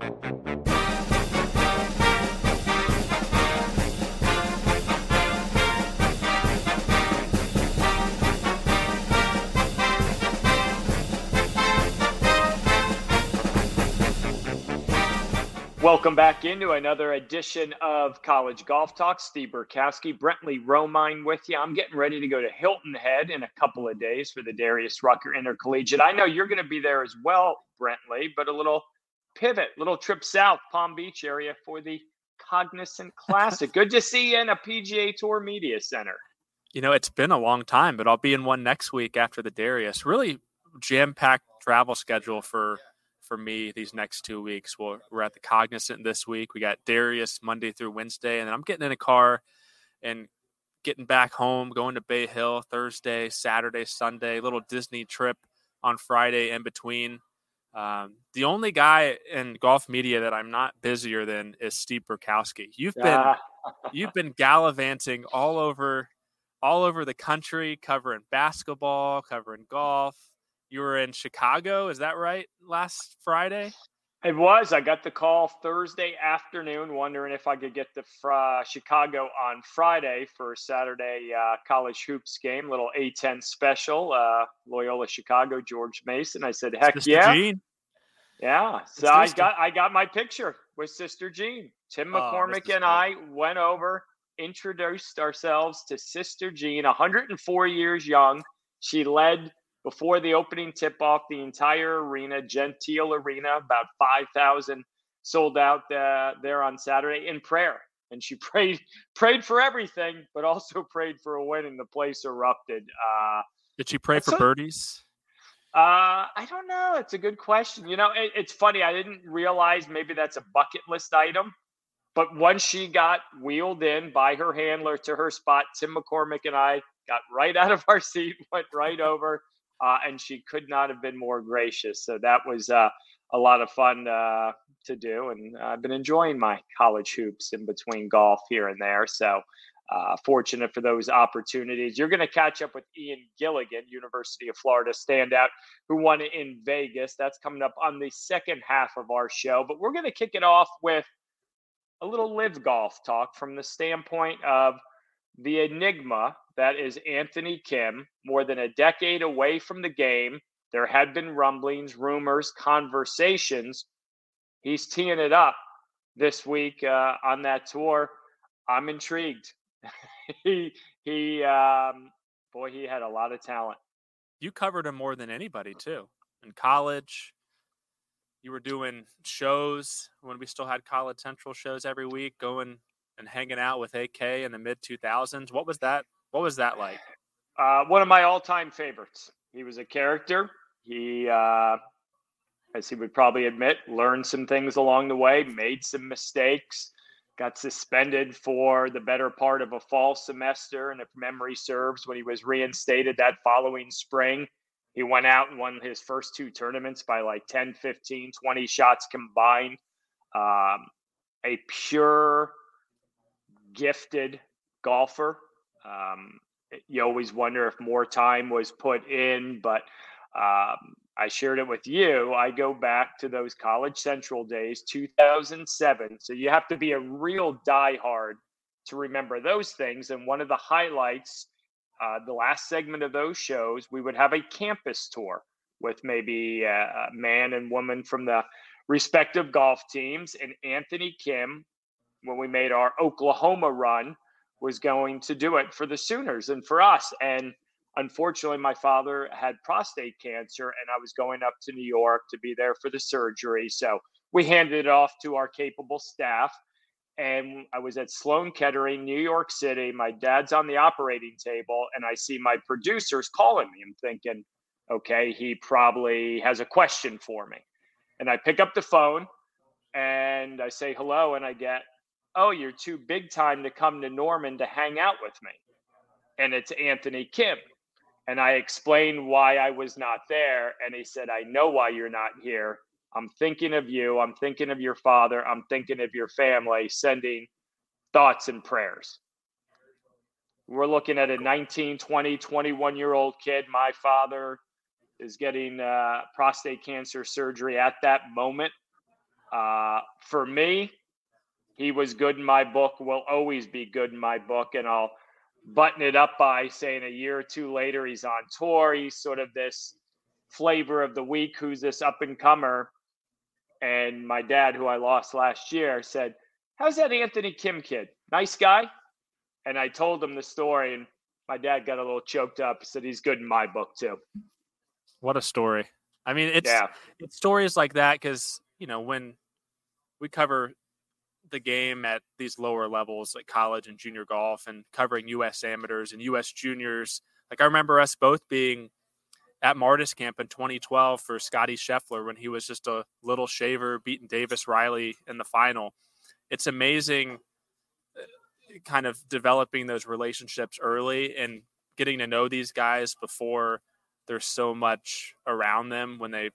Welcome back into another edition of College Golf Talk. Steve Burkowski, Brentley Romine with you. I'm getting ready to go to Hilton Head in a couple of days for the Darius Rucker Intercollegiate. I know you're going to be there as well, Brentley, but a little pivot, little trip south, Palm Beach area for the Cognizant Classic. Good to see you in a PGA Tour Media Center. You know, it's been a long time, but I'll be in one next week after the Darius. Really jam packed travel schedule for for me these next two weeks. We're, we're at the Cognizant this week. We got Darius Monday through Wednesday, and then I'm getting in a car and getting back home, going to Bay Hill Thursday, Saturday, Sunday, little Disney trip on Friday in between. Um, the only guy in golf media that I'm not busier than is Steve Burkowski. You've been you've been gallivanting all over all over the country, covering basketball, covering golf. You were in Chicago, is that right? Last Friday. It was. I got the call Thursday afternoon, wondering if I could get to uh, Chicago on Friday for Saturday uh, college hoops game, little A10 special. Uh, Loyola Chicago, George Mason. I said, "Heck Sister yeah, Jean. Yeah." So I got I got my picture with Sister Jean. Tim oh, McCormick oh, and I went over, introduced ourselves to Sister Jean, 104 years young. She led before the opening tip off, the entire arena, Gentile Arena, about 5,000 sold out uh, there on Saturday in prayer. And she prayed prayed for everything, but also prayed for a win, and the place erupted. Uh, Did she pray for so, birdies? Uh, I don't know. It's a good question. You know, it, it's funny. I didn't realize maybe that's a bucket list item. But once she got wheeled in by her handler to her spot, Tim McCormick and I got right out of our seat, went right over, uh, and she could not have been more gracious. So that was uh, a lot of fun uh, to do, and I've been enjoying my college hoops in between golf here and there. So. Uh, fortunate for those opportunities. You're going to catch up with Ian Gilligan, University of Florida standout, who won it in Vegas. That's coming up on the second half of our show. But we're going to kick it off with a little live golf talk from the standpoint of the enigma that is Anthony Kim, more than a decade away from the game. There had been rumblings, rumors, conversations. He's teeing it up this week uh, on that tour. I'm intrigued. he he um, boy, he had a lot of talent. You covered him more than anybody too. In college, you were doing shows when we still had College Central shows every week, going and hanging out with AK in the mid 2000s. What was that? What was that like? Uh, one of my all-time favorites. He was a character. He, uh, as he would probably admit, learned some things along the way, made some mistakes, got suspended for the better part of a fall semester. And if memory serves, when he was reinstated that following spring, he went out and won his first two tournaments by like 10, 15, 20 shots combined. Um, a pure gifted golfer. Um, you always wonder if more time was put in, but um, I shared it with you. I go back to those College Central days, 2007. So you have to be a real diehard to remember those things. And one of the highlights, uh, the last segment of those shows, we would have a campus tour with maybe a man and woman from the respective golf teams. And Anthony Kim when we made our Oklahoma run was going to do it for the Sooners and for us. And unfortunately, my father had prostate cancer, and I was going up to New York to be there for the surgery. So we handed it off to our capable staff. And I was at Sloan Kettering, New York City. My dad's on the operating table, and I see my producers calling me. I'm thinking, okay, he probably has a question for me. And I pick up the phone and I say hello, and I get, oh, you're too big time to come to Norman to hang out with me. And it's Anthony Kim. And I explained why I was not there. And he said, I know why you're not here. I'm thinking of you. I'm thinking of your father. I'm thinking of your family, sending thoughts and prayers. We're looking at a 19, 20, 21 year old kid. My father is getting uh, prostate cancer surgery at that moment. Uh, for me, he was good in my book, will always be good in my book. And I'll button it up by saying a year or two later he's on tour. He's sort of this flavor of the week who's this up and comer. And my dad, who I lost last year, said, How's that Anthony Kim kid? Nice guy? And I told him the story, and my dad got a little choked up. He said he's good in my book too. What a story. I mean, it's yeah. it's stories like that because you know when we cover the game at these lower levels like college and junior golf and covering US amateurs and US juniors. Like I remember us both being at Martis Camp in 2012 for Scotty Scheffler when he was just a little shaver beating Davis Riley in the final. It's amazing uh, kind of developing those relationships early and getting to know these guys before there's so much around them when they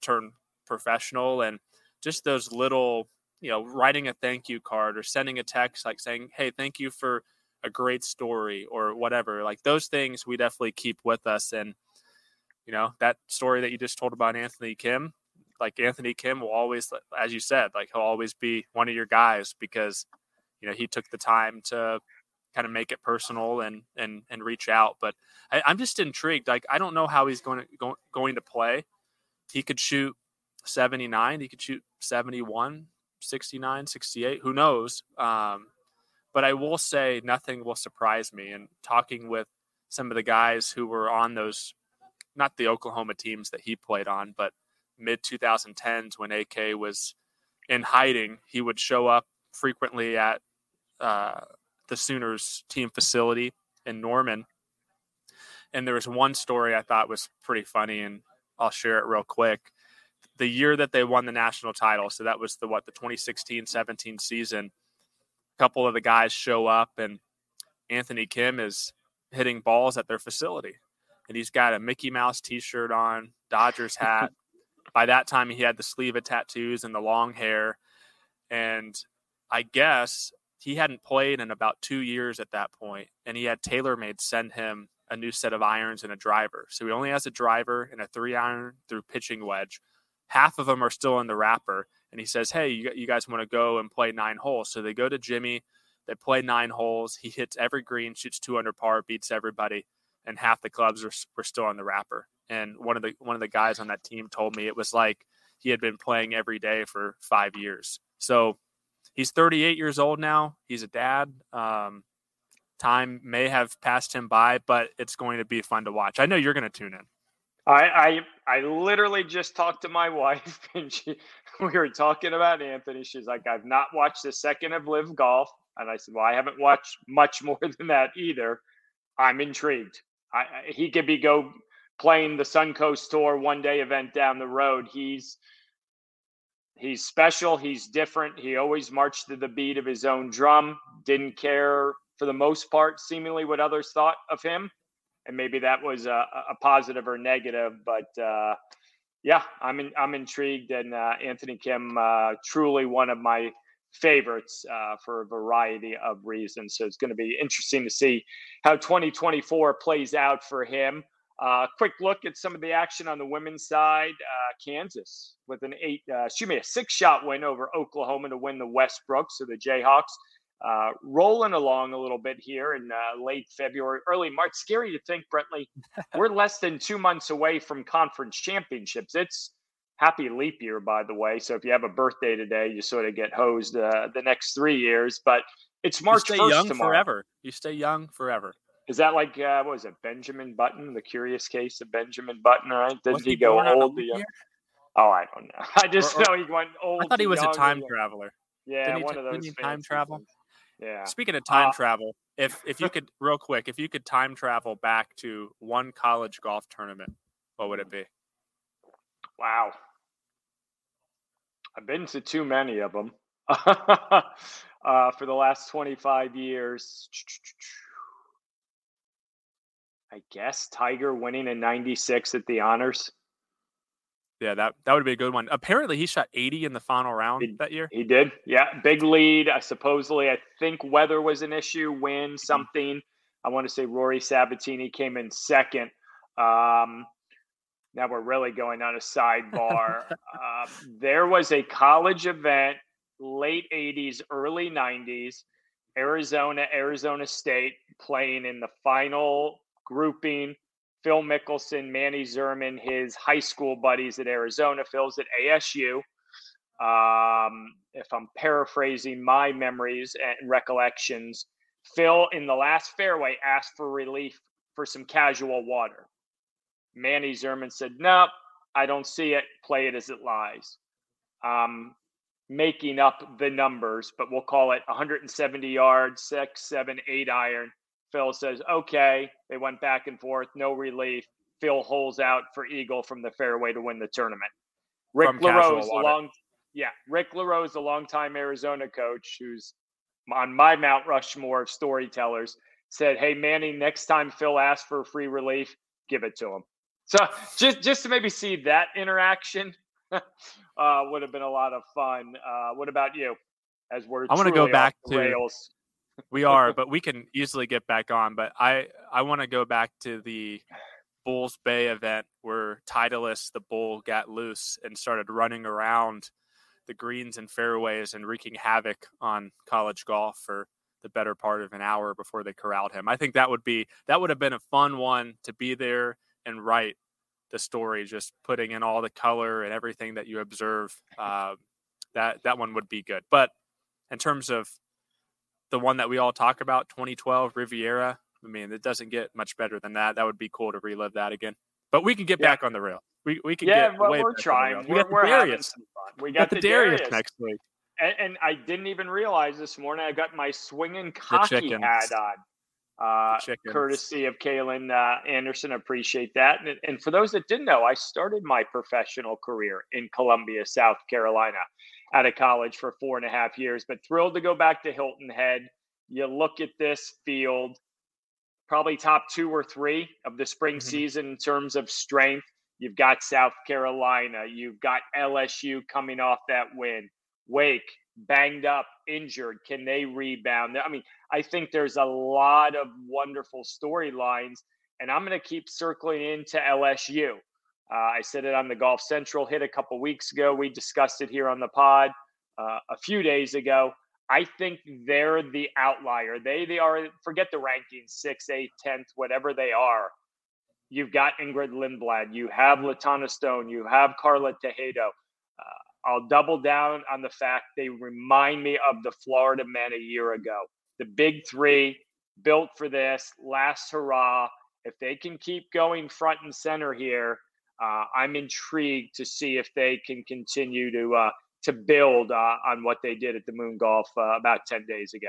turn professional and just those little you know, writing a thank you card or sending a text like saying, "Hey, thank you for a great story" or whatever. Like those things we definitely keep with us and you know, that story that you just told about Anthony Kim, like Anthony Kim will always as you said, like he'll always be one of your guys because you know, he took the time to kind of make it personal and and and reach out. But I, am just intrigued. Like I don't know how he's going to go, going to play. He could shoot 79. He could shoot 71. 69, 68, who knows? Um, but I will say nothing will surprise me. And talking with some of the guys who were on those, not the Oklahoma teams that he played on, but mid 2010s when AK was in hiding, he would show up frequently at uh, the Sooners team facility in Norman. And there was one story I thought was pretty funny, and I'll share it real quick the year that they won the national title. So that was the what the 2016-17 season. A couple of the guys show up and Anthony Kim is hitting balls at their facility. And he's got a Mickey Mouse t-shirt on, Dodgers hat. By that time he had the sleeve of tattoos and the long hair. And I guess he hadn't played in about 2 years at that point and he had TaylorMade send him a new set of irons and a driver. So he only has a driver and a 3 iron through pitching wedge half of them are still in the wrapper. And he says, Hey, you, you guys want to go and play nine holes? So they go to Jimmy. They play nine holes. He hits every green, shoots two under par, beats everybody, and half the clubs were, were still on the wrapper. And one of the one of the guys on that team told me it was like he had been playing every day for five years. So he's 38 years old now. He's a dad. Um, time may have passed him by, but it's going to be fun to watch. I know you're going to tune in. I, I I literally just talked to my wife and she we were talking about Anthony. She's like, I've not watched a second of Live Golf. And I said, Well, I haven't watched much more than that either. I'm intrigued. I, he could be go playing the Suncoast Tour one day event down the road. He's he's special. He's different. He always marched to the beat of his own drum. Didn't care for the most part, seemingly what others thought of him and maybe that was a, a positive or negative. But uh, yeah, I'm in, I'm intrigued, and uh, Anthony Kim, uh, truly one of my favorites uh, for a variety of reasons. So it's going to be interesting to see how 2024 plays out for him. Uh, quick look at some of the action on the women's side. Uh, Kansas with an eight, excuse me, a six-shot win over Oklahoma to win the Westbrook. So the Jayhawks uh, rolling along a little bit here in uh, late February, early March. Scary to think, Brentley, we're less than two months away from conference championships. It's happy leap year, by the way. So if you have a birthday today, you sort of get hosed uh, the next three years. But it's March you stay 1st young tomorrow. forever. You stay young forever. Is that like uh, what was it, Benjamin Button, the curious case of Benjamin Button? Right? Did Was he, he go born on a old? young? Oh, I don't know. I just Or- or- know he went old. I thought he was a time traveler. Yeah, Didn't he one t- of didn't those he time travel? things. Yeah. Speaking of time Uh, travel, if if you could real quick, if you could time travel back to one college golf tournament, what would it be? Wow. I've been to too many of them uh, for the last 25 years. I guess Tiger winning in 96 at the honors. Yeah, that that would be a good one. Apparently, he shot 80 in the final round He- that year. He did. Yeah. Big lead. Uh, supposedly, I think weather was an issue, wind, something. I want to say Rory Sabatini came in second. Um, now we're really going on a sidebar. uh, there was a college event, late 80s, early 90s, Arizona, Arizona State playing in the final grouping. Phil Mickelson, Manny Zerman, his high school buddies at Arizona. Phil's at ASU. Um, if I'm paraphrasing my memories and recollections, Phil in the last fairway asked for relief for some casual water. Manny Zerman said, Nope, I don't see it. Play it as it lies. Um, making up the numbers, but we'll call it 170 yards, six, seven, eight iron. Phil says, okay. They went back and forth, no relief. Phil holes out for Eagle from the fairway to win the tournament. Rick LaRose, a long, yeah, Rick LaRose, a longtime Arizona coach who's on my Mount Rushmore of storytellers, said, hey, Manny, next time Phil asks for free relief, give it to him. So just just to maybe see that interaction uh, would have been a lot of fun. Uh, what about you? As we're I wanna go back to- rails. We are, but we can easily get back on. But I I want to go back to the Bulls Bay event where Titleist the bull got loose and started running around the greens and fairways and wreaking havoc on college golf for the better part of an hour before they corralled him. I think that would be that would have been a fun one to be there and write the story, just putting in all the color and everything that you observe. Uh, that that one would be good. But in terms of the one that we all talk about, 2012 Riviera. I mean, it doesn't get much better than that. That would be cool to relive that again. But we can get Yeah. back on the rail. We we can Yeah, get well, we're the trying. We're, We got the we're having some fun. We got, got the Darius next week. And, and I didn't even realize this morning I got my swinging cocky hat on. Uh, courtesy of Kaylin uh, Anderson. Appreciate that. And, and for those that didn't know, I started my professional career in Columbia, South Carolina, out of college for four and a half years. But thrilled to go back to Hilton Head. You look at this field, probably top two or three of the spring Mhm. season in terms of strength. You've got South Carolina. You've got LSU coming off that win. Wake banged up, injured. Can they rebound? I mean, I think there's a lot of wonderful storylines, and I'm going to keep circling into LSU. Uh, I said it on the Golf Central hit a couple weeks ago. We discussed it here on the pod uh, a few days ago. I think they're the outlier. They they are forget the rankings, six, eight, tenth, whatever they are. You've got Ingrid Lindblad, you have Latanna Stone, you have Carla Tejedo. Uh, I'll double down on the fact they remind me of the Florida men a year ago. The big three built for this last hurrah. If they can keep going front and center here, uh, I'm intrigued to see if they can continue to uh, to build uh, on what they did at the Moon Golf uh, about ten days ago.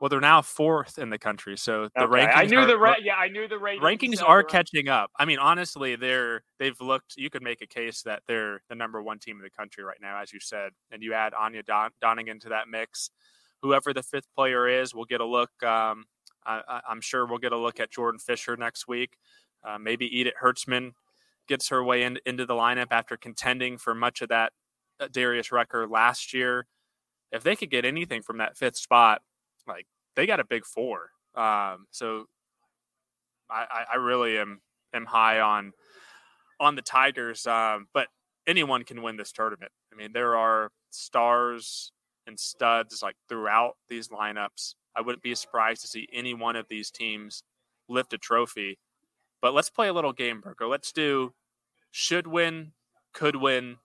Well, they're now fourth in the country, so the Okay, rankings. I knew are, the ra- yeah, I knew the ratings, rankings are catching up. I mean, honestly, they're they've looked. You could make a case that they're the number one team in the country right now, as you said, and you add Anya Don- Donning to that mix. Whoever the fifth player is, we'll get a look. Um, I, I- I'm sure we'll get a look at Jordan Fisher next week. Uh, maybe Edith Hertzman gets her way in, into the lineup after contending for much of that uh, Darius Rucker last year. If they could get anything from that fifth spot, like they got a big four. Um, so I, I, really am am high on on the Tigers. Um, but anyone can win this tournament. I mean, there are stars and studs like throughout these lineups. I wouldn't be surprised to see any one of these teams lift a trophy. But let's play a little game, Burger. Let's do should win, could win,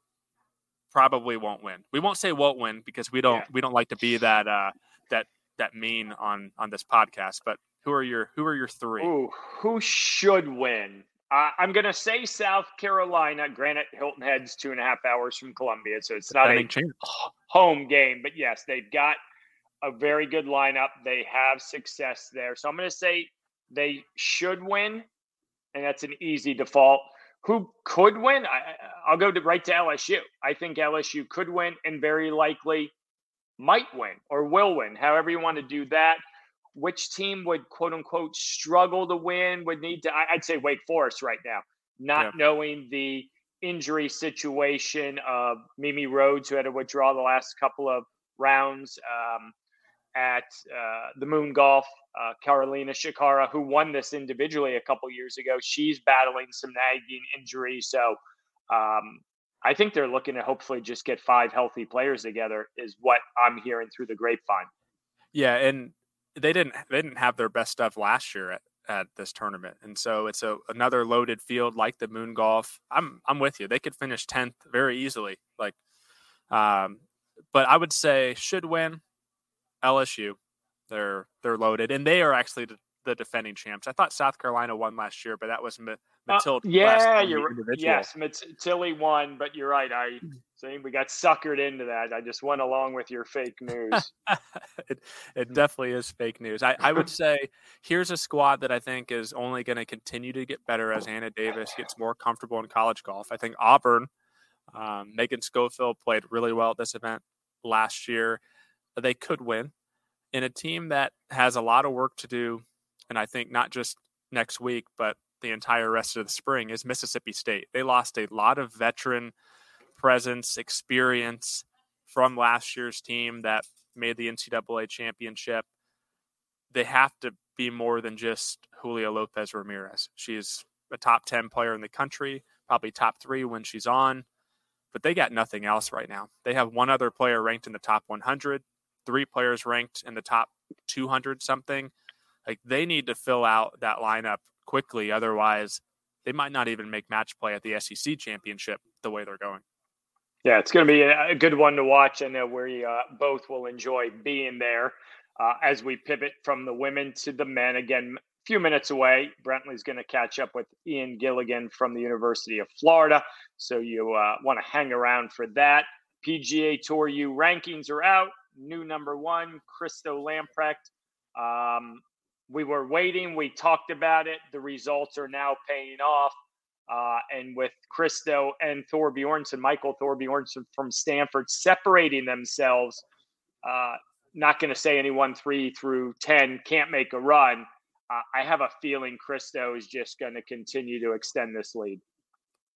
probably won't win. We won't say won't win because we don't Yeah. we don't like to be that uh that that mean on on this podcast. But Who are your Who are your three? Ooh, who should win? Uh, I'm going to say South Carolina. Granted, Hilton Head's two and a half hours from Columbia, so it's not a chance. home game. But yes, they've got a very good lineup. They have success there. So I'm going to say they should win, and that's an easy default. Who could win? I, will go to, right to LSU. I think LSU could win and very likely might win or will win, however you want to do that. Which team would quote unquote struggle to win? Would need to, I'd say Wake Forest right now, not yeah. knowing the injury situation of Mimi Rhodes, who had to withdraw the last couple of rounds. Um, at uh, the Moon Golf. Uh, Carolina Chacarra, who won this individually a couple years ago, she's battling some nagging injuries. So um, I think they're looking to hopefully just get five healthy players together, is what I'm hearing through the grapevine. Yeah, and they didn't they didn't have their best stuff last year at, at this tournament, and so it's a another loaded field like the Moon Golf. I'm I'm with you. They could finish tenth very easily. Like, um, but I would say should win. LSU. They're they're loaded, and they are actually the, the defending champs. I thought South Carolina won last year, but that was Matilda. Uh, yeah, you're yes, Tilly won, but you're right. I saying we got suckered into that. I just went along with your fake news. it, it definitely is fake news. I, I would say here's a squad that I think is only going to continue to get better as Anna Davis gets more comfortable in college golf. I think Auburn, um, Megan Schofield played really well at this event last year they could win in a team that has a lot of work to do. And I think not just next week, but the entire rest of the spring is Mississippi State. They lost a lot of veteran presence, experience from last year's team that made the NCAA championship. They have to be more than just Julia Lopez Ramirez. She's a top 10 player in the country, probably top three when she's on, but they got nothing else right now. They have one other player ranked in the top 100 three players ranked in the top 200 something. Like they need to fill out that lineup quickly. Otherwise, they might not even make match play at the SEC championship the way they're going. Yeah, it's going to be a good one to watch. Know we uh, both will enjoy being there uh, as we pivot from the women to the men. Again, a few minutes away, Brentley's going to catch up with Ian Gilligan from the University of Florida. So you uh, want to hang around for that. PGA Tour U rankings are out new number one, Christo Lamprecht. Um, we were waiting. We talked about it. The results are now paying off. Uh, and with Christo and Thorbjornsen, Michael Thorbjornsen from Stanford separating themselves, uh, not going to say anyone three through 10 can't make a run. Uh, I have a feeling Christo is just going to continue to extend this lead.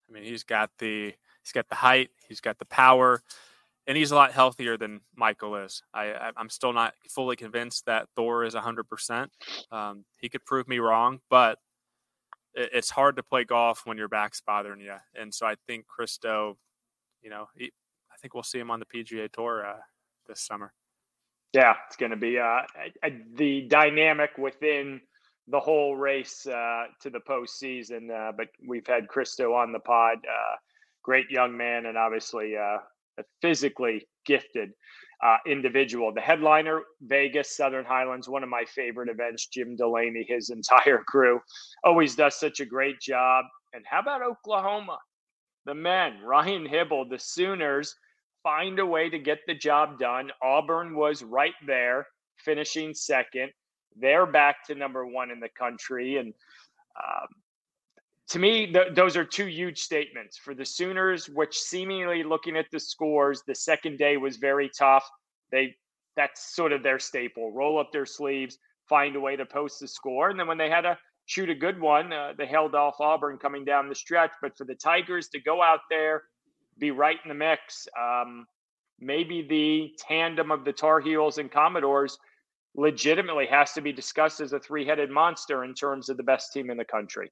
I mean, he's got the he's got the height, he's got the power and he's a lot healthier than Michael is. I, I'm still not fully convinced that Thor is 100%. Um, he could prove me wrong, but it, it's hard to play golf when your back's bothering you. And so I think Christo, you know, he, I think we'll see him on the PGA Tour uh, this summer. Yeah, it's going to be uh, the dynamic within the whole race uh, to the postseason. Uh, but we've had Christo on the pod. Uh, great young man, and obviously uh, a physically gifted uh, individual. The headliner, Vegas, Southern Highlands, one of my favorite events. Jim Delaney, his entire crew, always does such a great job. And how about Oklahoma? The men, Ryan Hybl, the Sooners, find a way to get the job done. Auburn was right there, finishing second. They're back to number one in the country. And um, to me, th- those are two huge statements for the Sooners, which seemingly looking at the scores, the second day was very tough. They that's sort of their staple: roll up their sleeves, find a way to post the score, and then when they had to shoot a good one, uh, they held off Auburn coming down the stretch. But for the Tigers to go out there, be right in the mix, um, maybe the tandem of the Tar Heels and Commodores legitimately has to be discussed as a three-headed monster in terms of the best team in the country.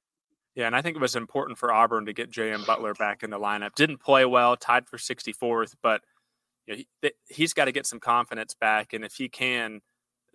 Yeah, and I think it was important for Auburn to get J.M. Butler back in the lineup. Didn't play well, tied for 64th, but you know, he, he's got to get some confidence back. And if he can,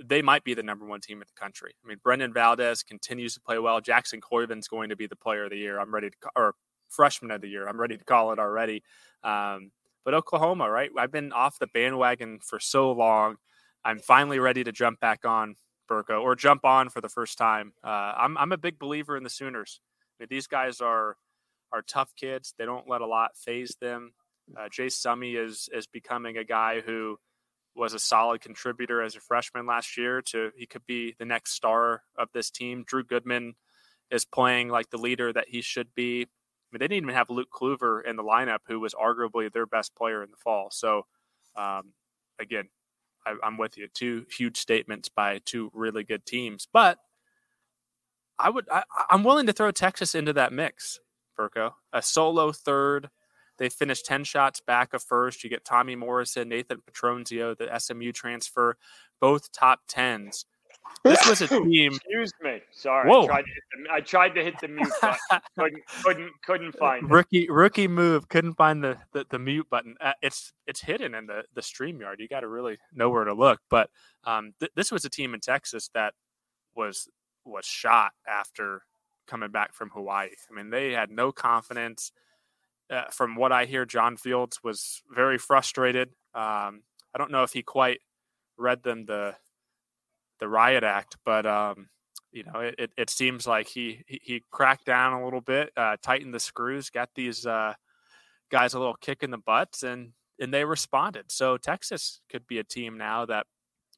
they might be the number one team in the country. I mean, Brendan Valdez continues to play well. Jackson Koivun's going to be the player of the year. I'm ready to, or freshman of the year. I'm ready to call it already. Um, but Oklahoma, right? I've been off the bandwagon for so long. I'm finally ready to jump back on Burko, or jump on for the first time. Uh, I'm I'm a big believer in the Sooners. These guys are are tough kids. They don't let a lot phase them. Uh, Jay Summy is is becoming a guy who was a solid contributor as a freshman last year. To he could be the next star of this team. Drew Goodman is playing like the leader that he should be. I mean, they didn't even have Luke Kluver in the lineup, who was arguably their best player in the fall. So, um, again, I, I'm with you. Two huge statements by two really good teams, but I would I, am willing to throw Texas into that mix. Burko, a solo third. They finished 10 shots back of first. You get Tommy Morrison, Nathan Petronzio, the SMU transfer, both top tens. This was a team. Excuse me. Sorry. Whoa. I tried, the, I tried to hit the, mute button. couldn't, couldn't, couldn't find rookie, it. Rookie move. Couldn't find the, the, the mute button. Uh, it's it's hidden in the, the StreamYard. You got to really know where to look. But um, th- this was a team in Texas that was was shot after coming back from Hawaii. I mean, they had no confidence. Uh, from what I hear, John Fields was very frustrated. Um, I don't know if he quite read them the the riot act, but um, you know, it, it, it, seems like he, he, cracked down a little bit, uh, tightened the screws, got these uh, guys a little kick in the butts, and and they responded. So Texas could be a team now that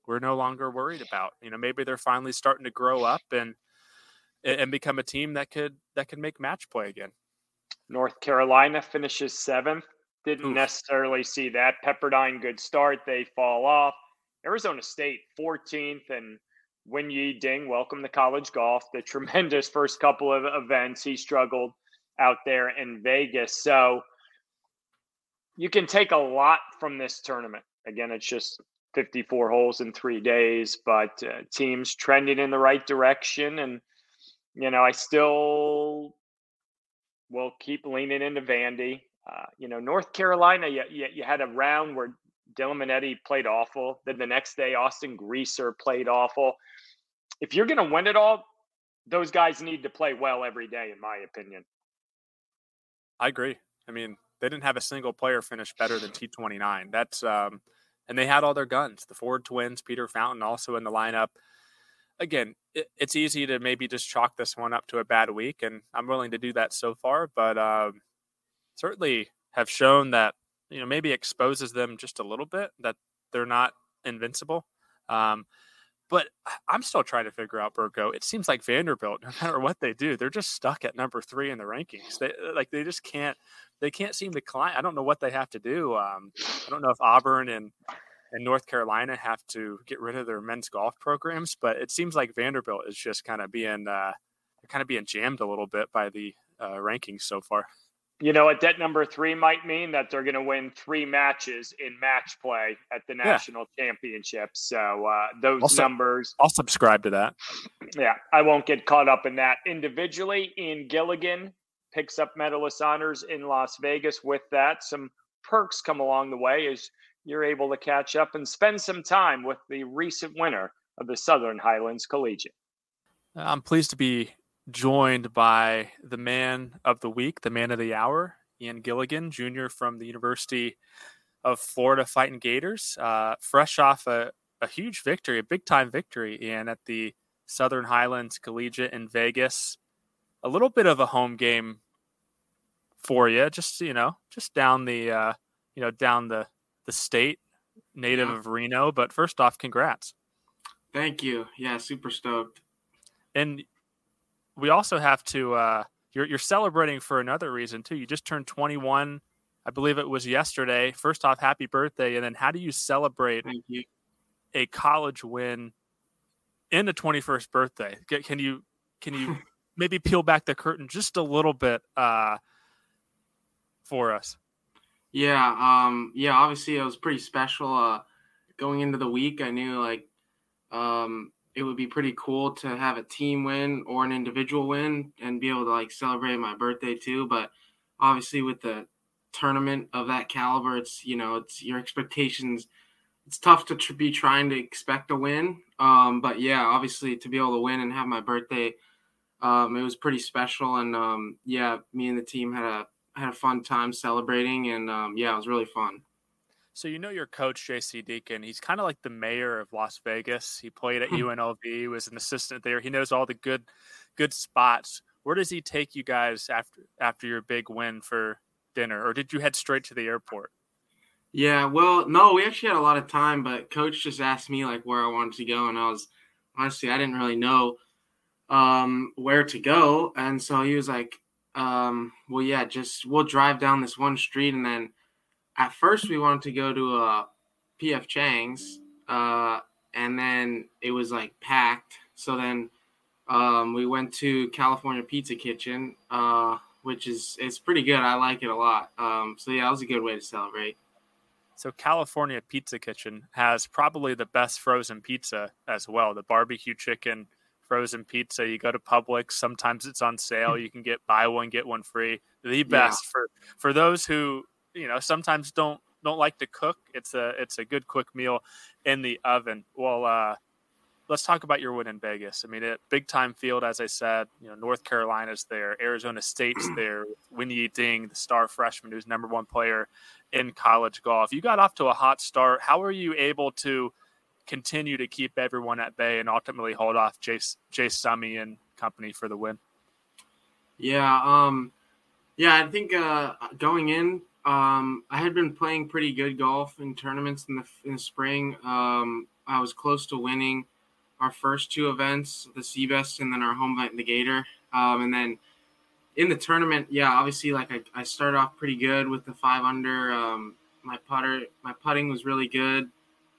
we're no longer worried about. You know, maybe they're finally starting to grow up and and become a team that could that could make match play again. North Carolina finishes seventh. Didn't Oof. necessarily see that. Pepperdine, good start. They fall off. Arizona State, 14th, and Wenyi Ding, welcome to college golf. The tremendous first couple of events. He struggled out there in Vegas. So you can take a lot from this tournament. Again, it's just 54 holes in three days, but uh, teams trending in the right direction. And, you know, I still will keep leaning into Vandy. Uh, you know, North Carolina, you, you, you, had a round where Dylan Menante played awful. Then the next day, Austin Greaser played awful. If you're going to win it all, those guys need to play well every day, in my opinion. I agree. I mean, they didn't have a single player finish better than T29. That's um, and they had all their guns. The Ford twins, Peter Fountain, also in the lineup. Again, it, it's easy to maybe just chalk this one up to a bad week, and I'm willing to do that so far. But um, certainly have shown that you know maybe exposes them just a little bit that they're not invincible. Um, but I'm still trying to figure out Burko. It seems like Vanderbilt, no matter what they do, they're just stuck at number three in the rankings. They like they just can't they can't seem to climb. I don't know what they have to do. Um, I don't know if Auburn and and North Carolina have to get rid of their men's golf programs, but it seems like Vanderbilt is just kind of being uh, kind of being jammed a little bit by the uh, rankings so far you know what that number three might mean that they're going to win three matches in match play at the national yeah. championship so uh, those I'll numbers i'll subscribe to that yeah i won't get caught up in that individually ian gilligan picks up medalist honors in las vegas with that some perks come along the way as you're able to catch up and spend some time with the recent winner of the southern highlands collegiate i'm pleased to be joined by the man of the week, the man of the hour, Ian Gilligan Jr. from the University of Florida Fighting Gators, uh, fresh off a, a huge victory, a big time victory, Ian, at the Southern Highlands Collegiate in Vegas. A little bit of a home game for you, just you know, just down the uh, you know down the the state, native yeah. of Reno. But first off, congrats. Thank you. Yeah, super stoked. And we also have to uh, you're you're celebrating for another reason too. You just turned 21. I believe it was yesterday. First off, happy birthday! And then, how do you celebrate you. a college win in the 21st birthday? Can you can you maybe peel back the curtain just a little bit uh, for us? Yeah, um, yeah. Obviously, it was pretty special. Uh, going into the week, I knew like um, it would be pretty cool to have a team win or an individual win and be able to like celebrate my birthday too. But obviously, with the tournament of that caliber, it's you know it's your expectations. It's tough to tr- be trying to expect a win. Um, but yeah, obviously to be able to win and have my birthday, um, it was pretty special. And um, yeah, me and the team had a had a fun time celebrating, and um, yeah, it was really fun. So you know your coach J.C. Deacon. He's kind of like the mayor of Las Vegas. He played at Hmm. UNLV, was an assistant there. He knows all the good, good spots. Where does he take you guys after after your big win for dinner, or did you head straight to the airport? Yeah, well, no, we actually had a lot of time, but coach just asked me like where I wanted to go, and I was honestly I didn't really know um, where to go, and so he was like, um, "Well, yeah, just we'll drive down this one street, and then at first we wanted to go to uh, PF Chang's, uh, and then it was like packed, so then um, we went to California Pizza Kitchen, uh, which is it's pretty good. I like it a lot. Um, so yeah, that was a good way to celebrate." So California Pizza Kitchen has probably the best frozen pizza as well. The barbecue chicken frozen pizza. You go to Publix, sometimes it's on sale. You can get buy one get one free. The best for for those who, you know, sometimes don't don't like to cook. It's a it's a good quick meal in the oven. Well, uh let's talk about your win in Vegas. I mean, a big time field, as I said. You know, North Carolina's there, Arizona State's there. Wenyi Ding, the star freshman, who's number one player in college golf. You got off to a hot start. How are you able to continue to keep everyone at bay and ultimately hold off Jase Jase Summy and company for the win? Yeah, um, yeah, I think uh, going in, um, I had been playing pretty good golf in tournaments in the in the spring. Um, I was close to winning our first two events, the Seabest and then our home event, the Gator. Um, and then in the tournament, yeah, obviously, like I, I started off pretty good with the five under. Um, my putter, my putting was really good,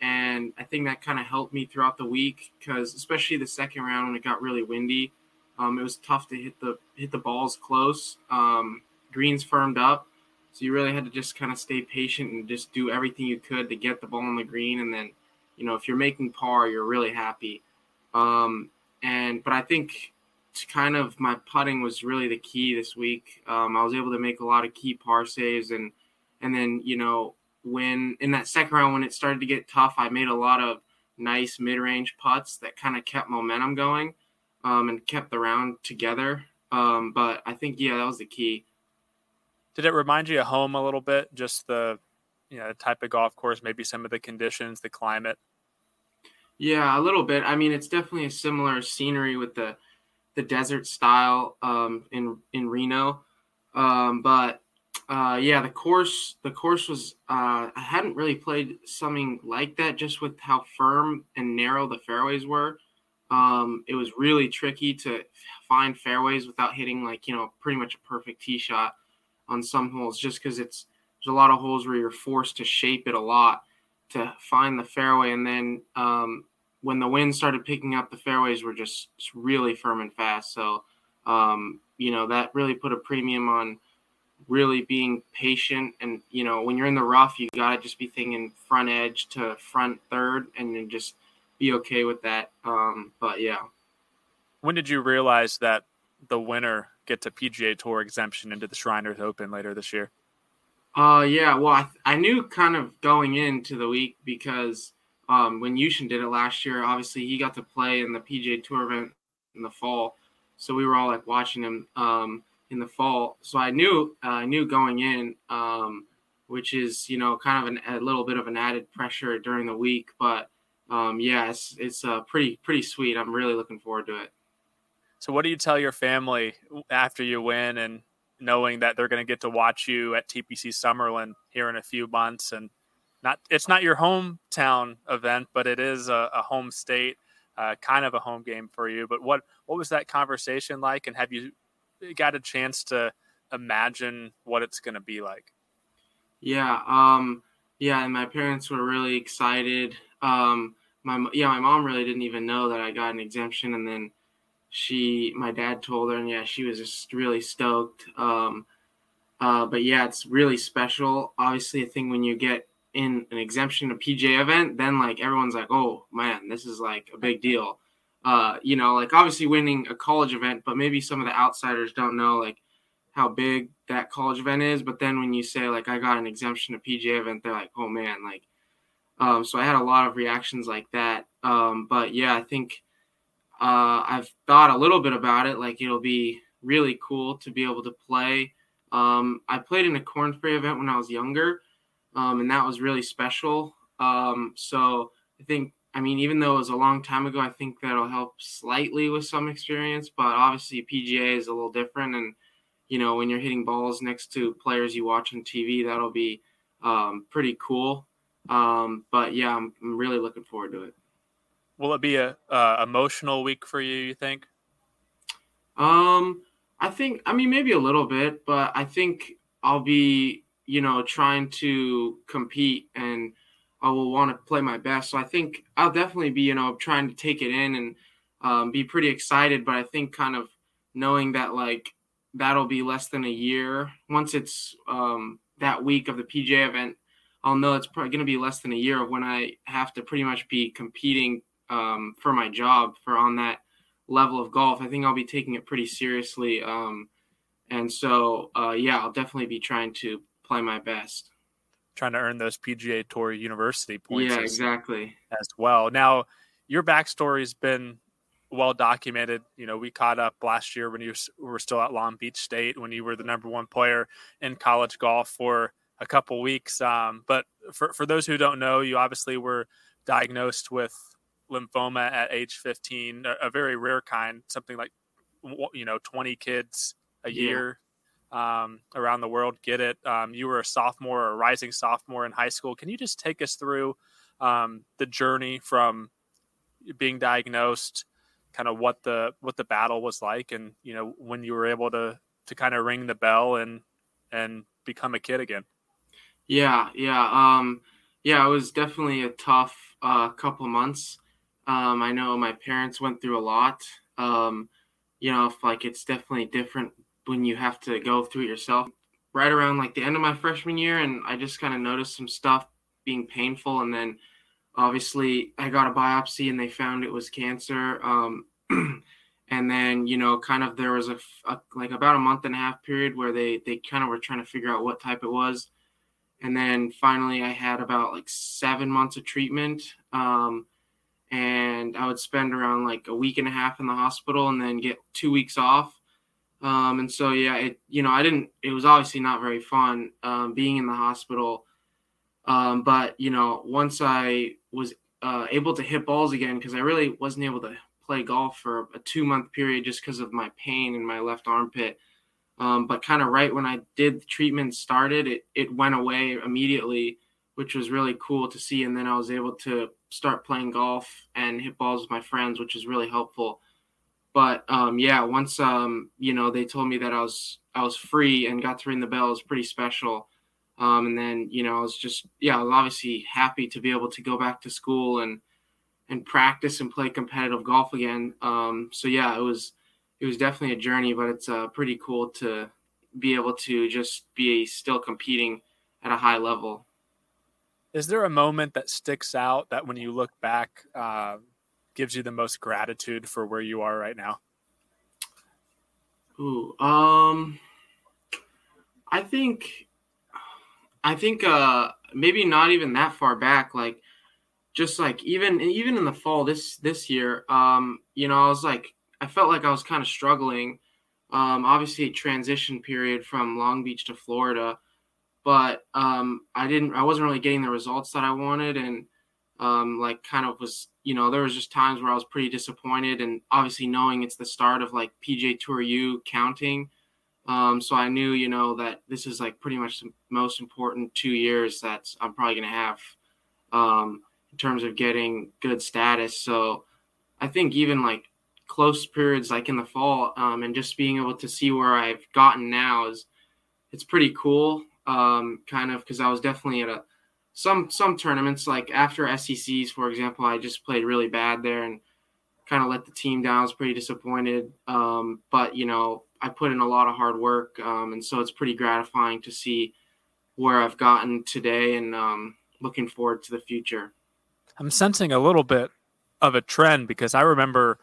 and I think that kind of helped me throughout the week because, especially the second round when it got really windy, um, it was tough to hit the hit the balls close. Um, greens firmed up, so you really had to just kind of stay patient and just do everything you could to get the ball on the green, and then, you know, if you're making par, you're really happy. Um, and but I think kind of my putting was really the key this week. Um, I was able to make a lot of key par saves and and then you know when in that second round when it started to get tough, I made a lot of nice mid range putts that kind of kept momentum going um, and kept the round together. Um, but I think yeah, that was the key. Did it remind you of home a little bit? Just the you know the type of golf course, maybe some of the conditions, the climate. Yeah, a little bit. I mean, it's definitely a similar scenery with the the desert style um, in in Reno, um, but uh, yeah, the course the course was uh, I hadn't really played something like that just with how firm and narrow the fairways were. Um, it was really tricky to find fairways without hitting like you know pretty much a perfect tee shot on some holes, just because it's there's a lot of holes where you're forced to shape it a lot to find the fairway, and then um, when the wind started picking up, the fairways were just, really firm and fast. So, um, you know, that really put a premium on really being patient. And, you know, when you're in the rough, you got to just be thinking front edge to front third and then just be okay with that. Um, but yeah. When did you realize that the winner gets a PGA Tour exemption into the Shriners Open later this year? Uh, yeah. Well, I, I knew kind of going into the week because um, when Yuxin did it last year, obviously he got to play in the PGA Tour event in the fall, so we were all like watching him um, in the fall. So I knew uh, I knew going in, um, which is you know kind of an, a little bit of an added pressure during the week, but um, yeah, it's it's uh, pretty pretty sweet. I'm really looking forward to it. So, what do you tell your family after you win and knowing that they're going to get to watch you at TPC Summerlin here in a few months and not it's not your hometown event, but it is a, a home state, uh, kind of a home game for you. But what what was that conversation like, and have you got a chance to imagine what it's going to be like? Yeah, um, yeah, and my parents were really excited. Um, my yeah, my mom really didn't even know that I got an exemption, and then she, my dad told her, and yeah, she was just really stoked. Um, uh, but yeah, it's really special. Obviously, a thing when you get in an exemption a PJ event, then like everyone's like, oh man, this is like a big deal. Uh, you know, like obviously winning a college event, but maybe some of the outsiders don't know like how big that college event is. But then when you say like I got an exemption to PGA event, they're like, oh man, like. Um, so I had a lot of reactions like that. Um, but yeah, I think uh, I've thought a little bit about it. Like it'll be really cool to be able to play. Um, I played in a Korn Ferry event when I was younger, um, and that was really special. Um, so I think, I mean, even though it was a long time ago, I think that'll help slightly with some experience. But obviously, PGA is a little different, and you know, when you're hitting balls next to players you watch on TV, that'll be um, pretty cool. Um, but yeah, I'm, I'm, really looking forward to it. Will it be a uh, emotional week for you? You think? Um, I think. I mean, maybe a little bit, but I think I'll be, you know, trying to compete and I will want to play my best. So I think I'll definitely be, you know, trying to take it in and um, be pretty excited. But I think kind of knowing that like that'll be less than a year once it's um, that week of the PGA event. I'll know it's probably going to be less than a year of when I have to pretty much be competing um, for my job for on that level of golf. I think I'll be taking it pretty seriously. Um, and so, uh, yeah, I'll definitely be trying to play my best. Trying to earn those PGA Tour University points. Yeah, exactly. As well. Now, your backstory's been well documented. You know, we caught up last year when you were still at Long Beach State when you were the number one player in college golf for a couple weeks. Um, but for for those who don't know, you obviously were diagnosed with lymphoma at age 15, a, a very rare kind, something like you know 20 kids a yeah. year um, around the world get it. Um, you were a sophomore or a rising sophomore in high school. Can you just take us through um, the journey from being diagnosed, kind of what the what the battle was like, and you know when you were able to to kind of ring the bell and and become a kid again? Yeah, yeah, um, yeah. It was definitely a tough uh, couple months. Um, I know my parents went through a lot. Um, you know, if like it's definitely different when you have to go through it yourself. Right around like the end of my freshman year, and I just kind of noticed some stuff being painful, and then obviously I got a biopsy and they found it was cancer. Um, and then you know, kind of there was a, a, like about a month and a half period where they they kind of were trying to figure out what type it was, and then finally I had about like seven months of treatment. Um, and I would spend around like a week and a half in the hospital and then get two weeks off. Um, and so, yeah, it, you know, I didn't, it was obviously not very fun um, being in the hospital. Um, but, you know, once I was uh, able to hit balls again, because I really wasn't able to play golf for a two month period just because of my pain in my left armpit. Um, but kind of right when I did the treatment started, it, it went away immediately, which was really cool to see. And then I was able to start playing golf and hit balls with my friends, which is really helpful. But um, yeah, once um, you know they told me that I was I was free and got to ring the bell, it was pretty special. Um, and then you know I was just yeah, was obviously happy to be able to go back to school and and practice and play competitive golf again. Um, so yeah, it was it was definitely a journey, but it's uh, pretty cool to be able to just be still competing at a high level. Is there a moment that sticks out that when you look back uh, gives you the most gratitude for where you are right now? Ooh, um, I think, I think, uh, maybe not even that far back. Like, just like even even in the fall this this year, um, you know, I was like, I felt like I was kind of struggling. Um, obviously, transition period from Long Beach to Florida but um, I didn't. I wasn't really getting the results that I wanted, and um, like kind of was, you know, there was just times where I was pretty disappointed, and obviously knowing it's the start of like PGA Tour U counting, um, so I knew, you know, that this is like pretty much the most important two years that I'm probably gonna have um, in terms of getting good status. So I think even like close periods like in the fall um, and just being able to see where I've gotten now is it's pretty cool um, kind of because I was definitely at a some some tournaments like after SECs, for example, I just played really bad there and kind of let the team down. I was pretty disappointed, um, but you know I put in a lot of hard work, um, and so it's pretty gratifying to see where I've gotten today, and um, looking forward to the future. I'm sensing a little bit of a trend because I remember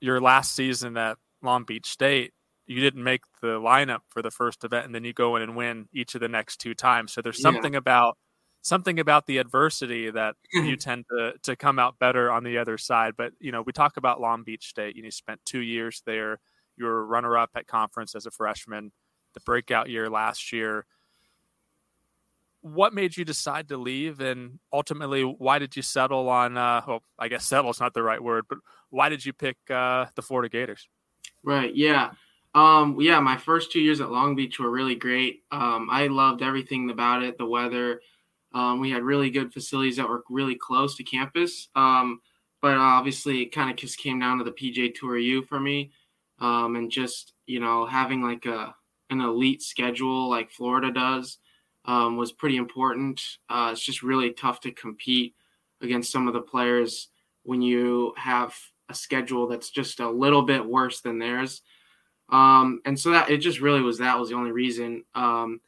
your last season at Long Beach State you didn't make the lineup for the first event and then you go in and win each of the next two times. So there's something yeah. about something about the adversity that you tend to to come out better on the other side. But you know, we talk about Long Beach State. You know, you spent two years there. You were runner up at conference as a freshman, the breakout year last year. what made you decide to leave, and ultimately, why did you settle on? Uh, well, I guess settle is not the right word, but why did you pick uh, the Florida Gators? Right. Yeah. Um, yeah. My first two years at Long Beach were really great. Um, I loved everything about it. The weather. Um, we had really good facilities that were really close to campus. Um, but obviously, it kind of just came down to the PGA Tour U for me, um, and just you know having like a an elite schedule like Florida does um, was pretty important. Uh, it's just really tough to compete against some of the players when you have a schedule that's just a little bit worse than theirs. Um, and so that it just really was that was the only reason. Um,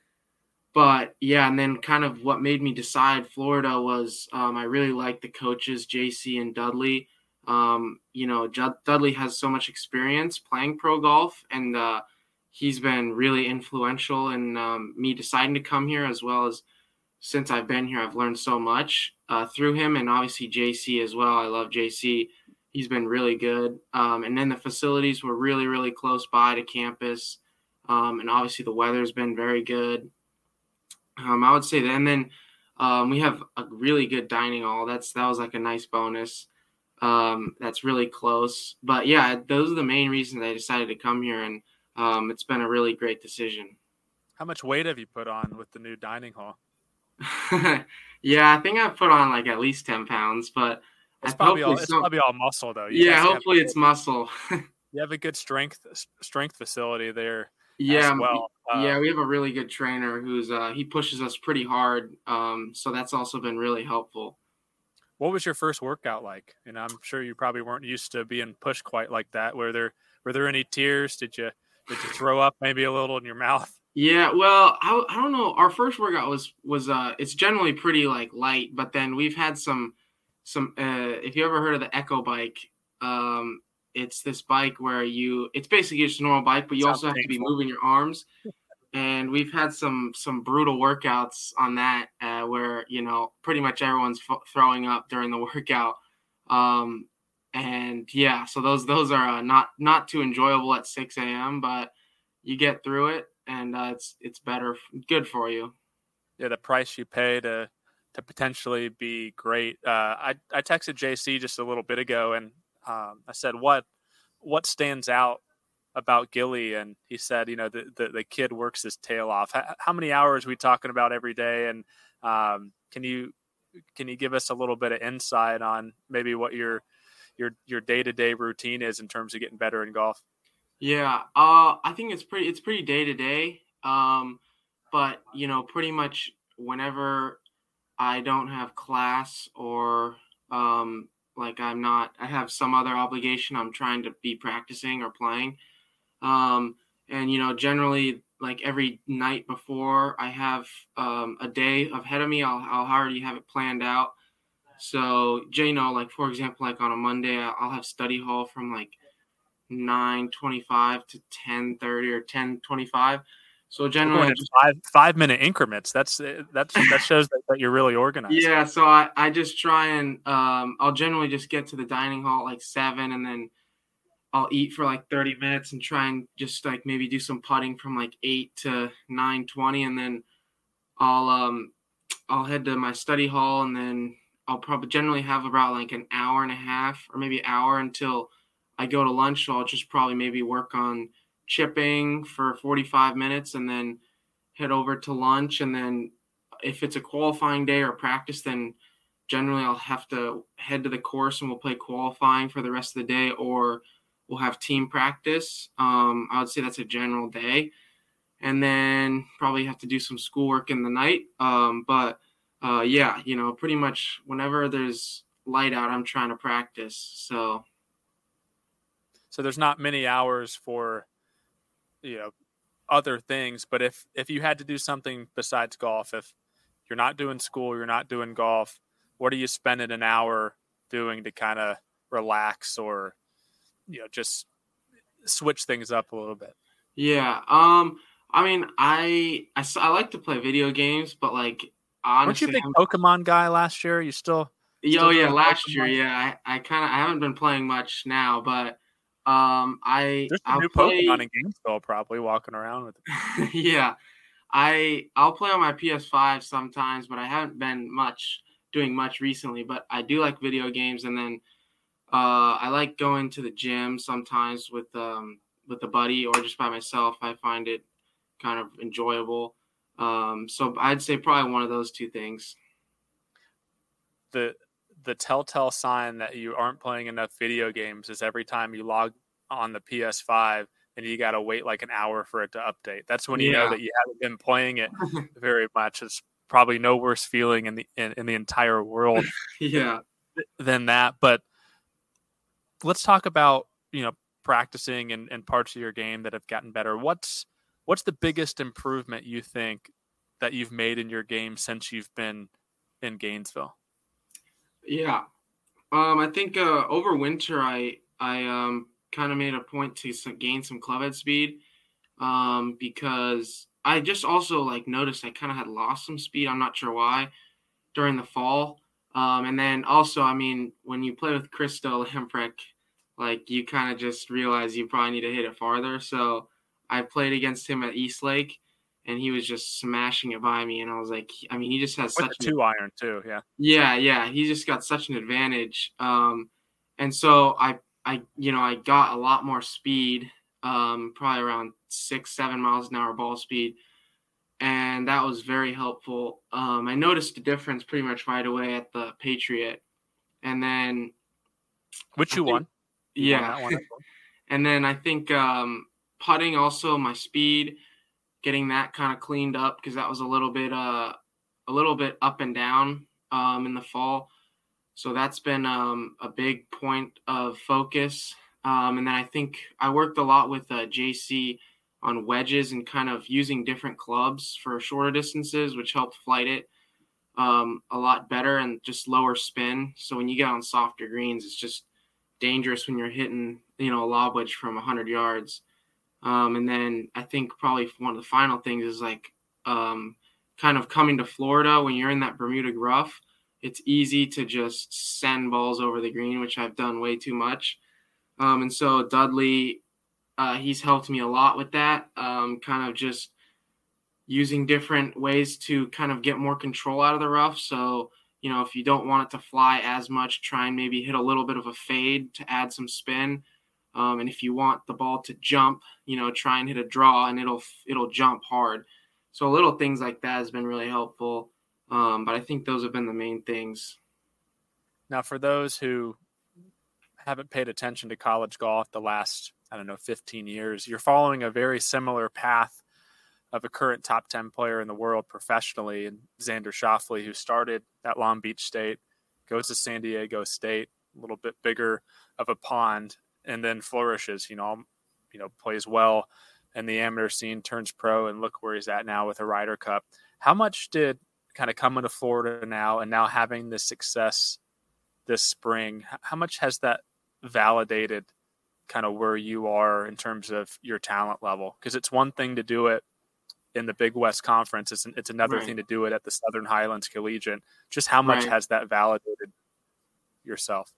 but yeah, and then kind of what made me decide Florida was um, I really liked the coaches JC and Dudley. Um, you know, Dudley has so much experience playing pro golf, and uh, he's been really influential in um, me deciding to come here, as well as since I've been here, I've learned so much uh, through him, and obviously JC as well. I love JC; he's been really good. Um, and then the facilities were really, really close by to campus, um, and obviously the weather's been very good. Um, I would say that, and then um, we have a really good dining hall. That's that was like a nice bonus. Um, that's really close. But yeah, those are the main reasons I decided to come here, and um, it's been a really great decision. How much weight have you put on with the new dining hall? yeah, I think I've put on like at least ten pounds, but it's probably all, it's some... probably all muscle though. You yeah, hopefully have, it's muscle. you have a good strength strength facility there yeah, well. Uh, yeah, we have a really good trainer who's uh, he pushes us pretty hard. Um, so that's also been really helpful. What was your first workout like? And I'm sure you probably weren't used to being pushed quite like that. Were there were there any tears? Did you did you throw up maybe a little in your mouth? Yeah, well, I, I don't know. Our first workout was was uh it's generally pretty like light, but then we've had some some uh if you ever heard of the Echo bike, um it's this bike where you it's basically just a normal bike, but you Sounds also have painful. to be moving your arms. and we've had some some brutal workouts on that uh, where you know pretty much everyone's f- throwing up during the workout. Um, and yeah, so those those are uh, not not too enjoyable at 6 a.m. But you get through it, and uh, it's it's better, good for you. Yeah, the price you pay to to potentially be great. Uh, I I texted JC just a little bit ago, and um, I said, "What what stands out about Gilly?" And he said, "You know, the the, the kid works his tail off. How, how, many hours we talking about every day? And um, can you can you give us a little bit of insight on maybe what your your your day to day routine is in terms of getting better in golf?" Yeah, uh, I think it's pretty it's pretty day to day. But you know, pretty much whenever I don't have class or um, like I'm not, I have some other obligation. I'm trying to be practicing or playing. Um, and, you know, generally, like every night before I have um, a day ahead of me, I'll, I'll already have it planned out. So, you know, like for example, like on a Monday, I'll have study hall from like 9:25 to 10:30 or 10:25. So generally, just, five five minute increments. That's eh, that's that shows that, that, you're really organized. Yeah. So I, I just try and um, I'll generally just get to the dining hall at like seven, and then I'll eat for like thirty minutes and try and just like maybe do some putting from like eight to nine twenty, and then I'll um I'll head to my study hall, and then I'll probably generally have about like an hour and a half or maybe hour until I go to lunch. So I'll just probably maybe work on chipping for 45 minutes and then head over to lunch. And then if it's a qualifying day or practice, then generally I'll have to head to the course and we'll play qualifying for the rest of the day or we'll have team practice. Um, I would say that's a general day. And then probably have to do some schoolwork in the night. Um, but uh, yeah, you know, pretty much whenever there's light out, I'm trying to practice. So, so there's not many hours for you know other things but if if you had to do something besides golf if you're not doing school you're not doing golf what are you spending an hour doing to kind of relax or you know just switch things up a little bit yeah um i mean i i, I like to play video games but like honestly weren't you a big pokemon guy last year you still, still oh yeah last Pokemon? year yeah i, I kind of i haven't been playing much now but um, I there's a new play... Pokemon in probably walking around with. yeah, I I'll play on my PS5 sometimes, but I haven't been much doing much recently. But I do like video games, and then uh, I like going to the gym sometimes with um, with a buddy or just by myself. I find it kind of enjoyable. Um, so I'd say probably one of those two things. The the telltale sign that you aren't playing enough video games is every time you log on the PS5 and you got to wait like an hour for it to update. That's when you yeah. know that you haven't been playing it very much. It's probably no worse feeling in the in, in the entire world. yeah. Than that, but let's talk about you know practicing and, and parts of your game that have gotten better. What's what's the biggest improvement you think that you've made in your game since you've been in Gainesville? Yeah, um, I think uh, over winter I I um, kind of made a point to gain some club head speed um, because I just also like noticed I kind of had lost some speed. I'm not sure why during the fall. Um, and then also, I mean, when you play with Christo Lamprecht, like you kind of just realize you probably need to hit it farther. So I played against him at East Lake, and he was just smashing it by me. And I was like, I mean, he just has with such two an, iron too, yeah. Yeah, yeah, he just got such an advantage. Um, and so I, I, you know, I got a lot more speed, um, probably around six, seven miles an hour ball speed and that was very helpful. Um, I noticed the difference pretty much right away at the Patriot, and then which you think, won, you yeah, won and then I think um, putting also my speed, getting that kind of cleaned up because that was a little bit uh a little bit up and down um, in the fall, so that's been um, a big point of focus. Um, and then I think I worked a lot with uh, JC on wedges and kind of using different clubs for shorter distances, which helped flight it um, a lot better and just lower spin. So when you get on softer greens, it's just dangerous when you're hitting, you know, a lob wedge from 100 yards. Um, and then I think probably one of the final things is like um, kind of coming to Florida when you're in that Bermuda rough. It's easy to just send balls over the green, which I've done way too much. Um, and so Dudley uh, he's helped me a lot with that. Um, kind of just using different ways to kind of get more control out of the rough. So, you know, if you don't want it to fly as much, try and maybe hit a little bit of a fade to add some spin. Um, and if you want the ball to jump, you know, try and hit a draw and it'll it'll jump hard. So little things like that has been really helpful. Um, but I think those have been the main things. Now, for those who haven't paid attention to college golf the last I don't know, 15 years. You're following a very similar path of a current top 10 player in the world professionally, and Xander Schauffele, who started at Long Beach State, goes to San Diego State, a little bit bigger of a pond, and then flourishes. You know, um, you know, plays well in the amateur scene, turns pro, and look where he's at now with a Ryder Cup. How much did kind of coming to Florida now and now having this success this spring? How much has that validated kind of where you are in terms of your talent level because it's one thing to do it in the Big West Conference. It's, it's another right. thing to do it at the Southern Highlands Collegiate. Just how much right. has that validated yourself?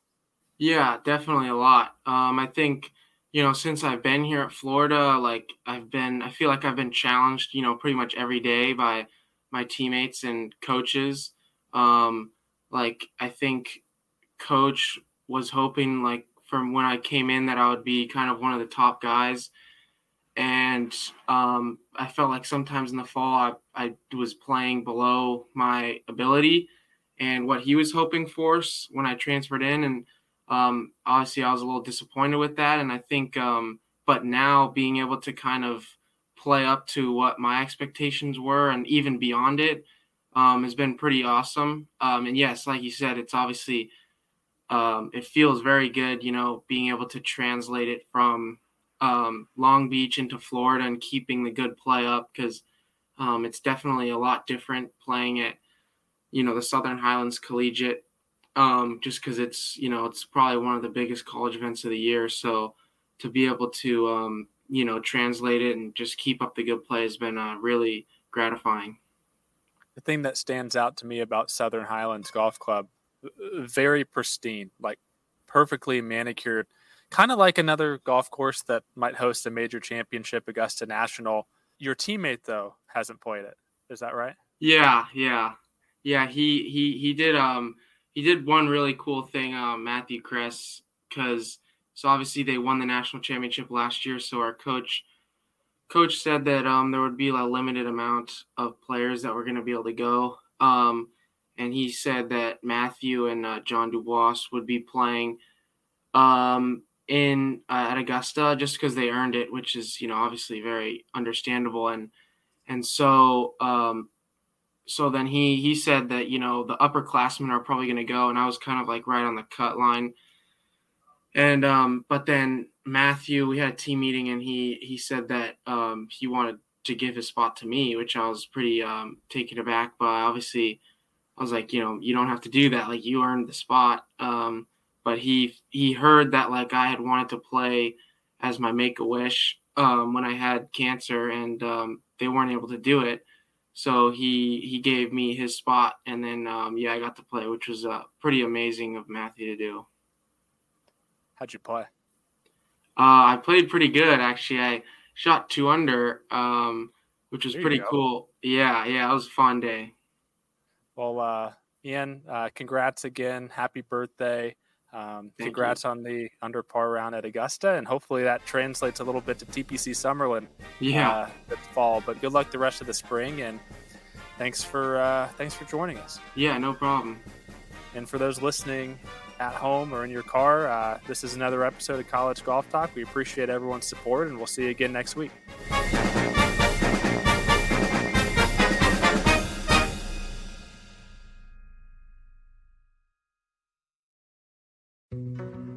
Yeah, definitely a lot. Um, I think, you know, since I've been here at Florida, like I've been, I feel like I've been challenged, you know, pretty much every day by my teammates and coaches. Um, like I think coach was hoping like from when I came in that I would be kind of one of the top guys. And um, I felt like sometimes in the fall I, I was playing below my ability and what he was hoping for when I transferred in. And um, obviously I was a little disappointed with that. And I think, um, but now being able to kind of play up to what my expectations were and even beyond it um, has been pretty awesome. Um, and yes, like you said, it's obviously um, it feels very good, you know, being able to translate it from um, Long Beach into Florida and keeping the good play up because it's definitely a lot different playing at, you know, the Southern Highlands Collegiate, um, just because it's, you know, it's probably one of the biggest college events of the year. So to be able to, um, you know, translate it and just keep up the good play has been uh, really gratifying. The thing that stands out to me about Southern Highlands Golf Club very pristine, like perfectly manicured, kind of like another golf course that might host a major championship, Augusta National. your teammate though hasn't played it. Is that right? Yeah, yeah, yeah. He he he did um he did one really cool thing, um, Matthew Kress, because so obviously they won the national championship last year. So our coach coach said that um there would be a limited amount of players that were going to be able to go. Um, and he said that Matthew and uh, John Dubois would be playing um in uh, at Augusta just because they earned it, which is you know obviously very understandable and and so um so then he he said that you know the upperclassmen are probably going to go, and I was kind of like right on the cut line. And um, but then Matthew, we had a team meeting, and he he said that um, he wanted to give his spot to me, which I was pretty um, taken aback by. Obviously, I was like, you know, you don't have to do that. Like you earned the spot. Um, but he he heard that like I had wanted to play as my make a wish um, when I had cancer, and um, they weren't able to do it. So he he gave me his spot, and then um, yeah, I got to play, which was uh, pretty amazing of Matthew to do. How'd you play? Uh, I played pretty good actually. I shot two under, um, which was There pretty cool. Yeah, yeah, it was a fun day. Well, uh, Ian, uh, congrats again. Happy birthday. Um, you. congrats on the under par round at Augusta, and hopefully that translates a little bit to TPC Summerlin Yeah, uh, this fall. But good luck the rest of the spring, and thanks for uh, thanks for joining us. yeah, no problem. And for those listening at home or in your car, uh, this is another episode of College Golf Talk. We appreciate everyone's support, and we'll see you again next week.